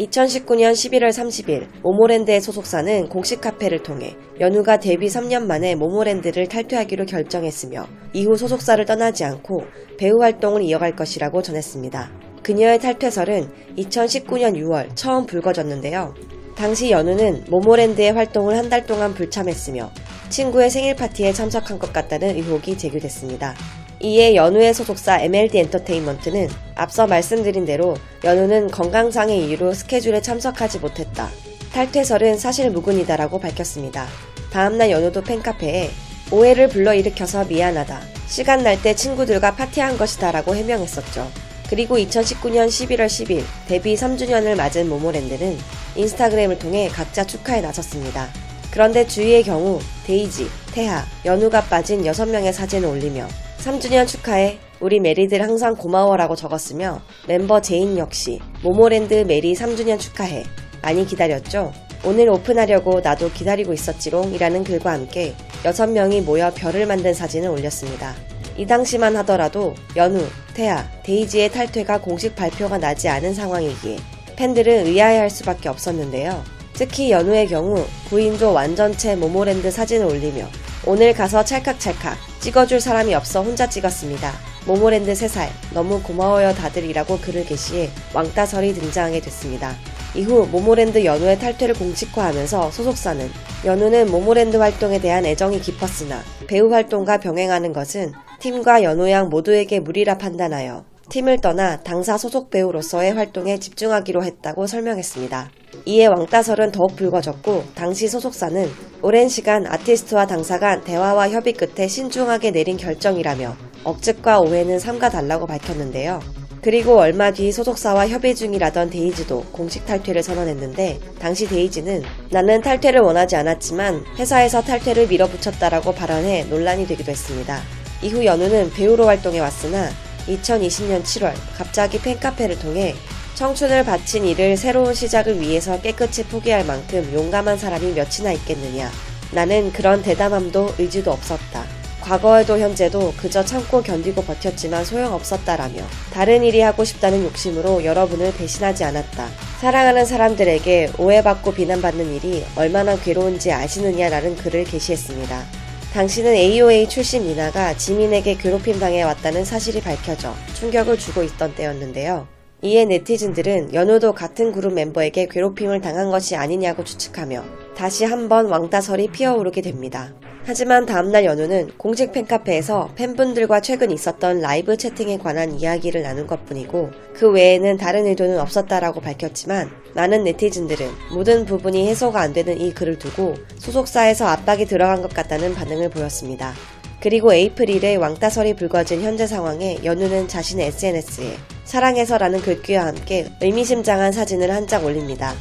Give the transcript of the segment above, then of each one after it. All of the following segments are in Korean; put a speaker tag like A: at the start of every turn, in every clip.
A: 2019년 11월 30일 모모랜드의 소속사는 공식 카페를 통해 연우가 데뷔 3년 만에 모모랜드를 탈퇴하기로 결정했으며 이후 소속사를 떠나지 않고 배우 활동을 이어갈 것이라고 전했습니다. 그녀의 탈퇴설은 2019년 6월 처음 불거졌는데요. 당시 연우는 모모랜드의 활동을 한 달 동안 불참했으며 친구의 생일 파티에 참석한 것 같다는 의혹이 제기됐습니다. 이에 연우의 소속사 MLD 엔터테인먼트는 앞서 말씀드린 대로 연우는 건강상의 이유로 스케줄에 참석하지 못했다. 탈퇴설은 사실 무근이다라고 밝혔습니다. 다음날 연우도 팬카페에 오해를 불러일으켜서 미안하다. 시간 날 때 친구들과 파티한 것이다 라고 해명했었죠. 그리고 2019년 11월 10일 데뷔 3주년을 맞은 모모랜드는 인스타그램을 통해 각자 축하에 나섰습니다. 그런데 주위의 경우 데이지, 태하, 연우가 빠진 6명의 사진을 올리며 3주년 축하해 우리 메리들 항상 고마워라고 적었으며 멤버 제인 역시 모모랜드 메리 3주년 축하해 많이 기다렸죠? 오늘 오픈하려고 나도 기다리고 있었지롱 이라는 글과 함께 6명이 모여 별을 만든 사진을 올렸습니다. 이 당시만 하더라도 연우, 태하, 데이지의 탈퇴가 공식 발표가 나지 않은 상황이기에 팬들은 의아해할 수밖에 없었는데요. 특히 연우의 경우 구인조 완전체 모모랜드 사진을 올리며 오늘 가서 찰칵찰칵 찍어줄 사람이 없어 혼자 찍었습니다. 모모랜드 3살 너무 고마워요 다들이라고 글을 게시해 왕따설이 등장하게 됐습니다. 이후 모모랜드 연우의 탈퇴를 공식화하면서 소속사는 연우는 모모랜드 활동에 대한 애정이 깊었으나 배우 활동과 병행하는 것은 팀과 연우 양 모두에게 무리라 판단하여 팀을 떠나 당사 소속 배우로서의 활동에 집중하기로 했다고 설명했습니다. 이에 왕따설은 더욱 불거졌고 당시 소속사는 오랜 시간 아티스트와 당사 간 대화와 협의 끝에 신중하게 내린 결정이라며 억측과 오해는 삼가달라고 밝혔는데요. 그리고 얼마 뒤 소속사와 협의 중이라던 데이지도 공식 탈퇴를 선언했는데 당시 데이지는 나는 탈퇴를 원하지 않았지만 회사에서 탈퇴를 밀어붙였다라고 발언해 논란이 되기도 했습니다. 이후 연우는 배우로 활동해 왔으나 2020년 7월 갑자기 팬카페를 통해 청춘을 바친 일을 새로운 시작을 위해서 깨끗이 포기할 만큼 용감한 사람이 몇이나 있겠느냐. 나는 그런 대담함도 의지도 없었다. 과거에도 현재도 그저 참고 견디고 버텼지만 소용없었다라며 다른 일이 하고 싶다는 욕심으로 여러분을 배신하지 않았다. 사랑하는 사람들에게 오해받고 비난받는 일이 얼마나 괴로운지 아시느냐라는 글을 게시했습니다. 당신은 AOA 출신 미나가 지민에게 괴롭힘 당해 왔다는 사실이 밝혀져 충격을 주고 있던 때였는데요. 이에 네티즌들은 연우도 같은 그룹 멤버에게 괴롭힘을 당한 것이 아니냐고 추측하며 다시 한번 왕따설이 피어오르게 됩니다. 하지만 다음날 연우는 공식 팬카페에서 팬분들과 최근 있었던 라이브 채팅에 관한 이야기를 나눈 것 뿐이고 그 외에는 다른 의도는 없었다라고 밝혔지만 많은 네티즌들은 모든 부분이 해소가 안 되는 이 글을 두고 소속사에서 압박이 들어간 것 같다는 반응을 보였습니다. 그리고 에이프릴 1에 왕따설이 불거진 현재 상황에 연우는 자신의 SNS에 사랑해서라는 글귀와 함께 의미심장한 사진을 한 장 올립니다.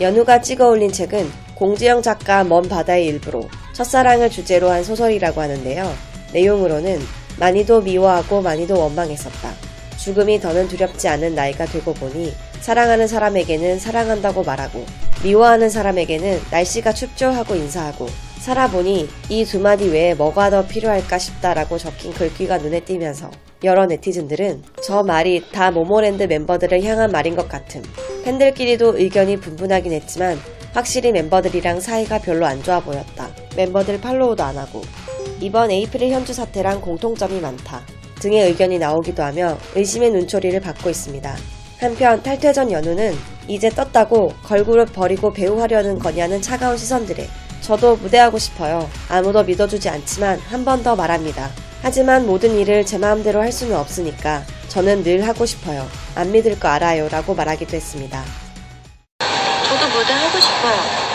A: 연우가 찍어 올린 책은 공지영 작가 먼 바다의 일부로 첫사랑을 주제로 한 소설이라고 하는데요. 내용으로는 많이도 미워하고 많이도 원망했었다. 죽음이 더는 두렵지 않은 나이가 되고 보니 사랑하는 사람에게는 사랑한다고 말하고 미워하는 사람에게는 날씨가 춥죠 하고 인사하고 살아보니 이 두 마디 외에 뭐가 더 필요할까 싶다라고 적힌 글귀가 눈에 띄면서 여러 네티즌들은 저 말이 다 모모랜드 멤버들을 향한 말인 것 같음. 팬들끼리도 의견이 분분하긴 했지만 확실히 멤버들이랑 사이가 별로 안 좋아 보였다. 멤버들 팔로우도 안 하고 이번 에이프릴 현주 사태랑 공통점이 많다. 등의 의견이 나오기도 하며 의심의 눈초리를 받고 있습니다. 한편 탈퇴 전 연우는 이제 떴다고 걸그룹 버리고 배우 하려는 거냐는 차가운 시선들에 저도 무대하고 싶어요. 아무도 믿어주지 않지만 한 번 더 말합니다. 하지만 모든 일을 제 마음대로 할 수는 없으니까 저는 늘 하고 싶어요. 안 믿을 거 알아요. 라고 말하기도 했습니다.
B: 저도 무대 하고 싶어요.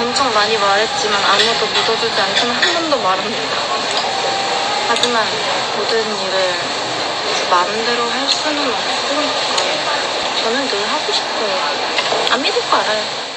B: 엄청 많이 말했지만 아무도 믿어주지 않지만 한번더 말합니다. 하지만 모든 일을 제 마음대로 할 수는 없으니까 저는 늘 하고 싶어요. 안 믿을 거 알아요.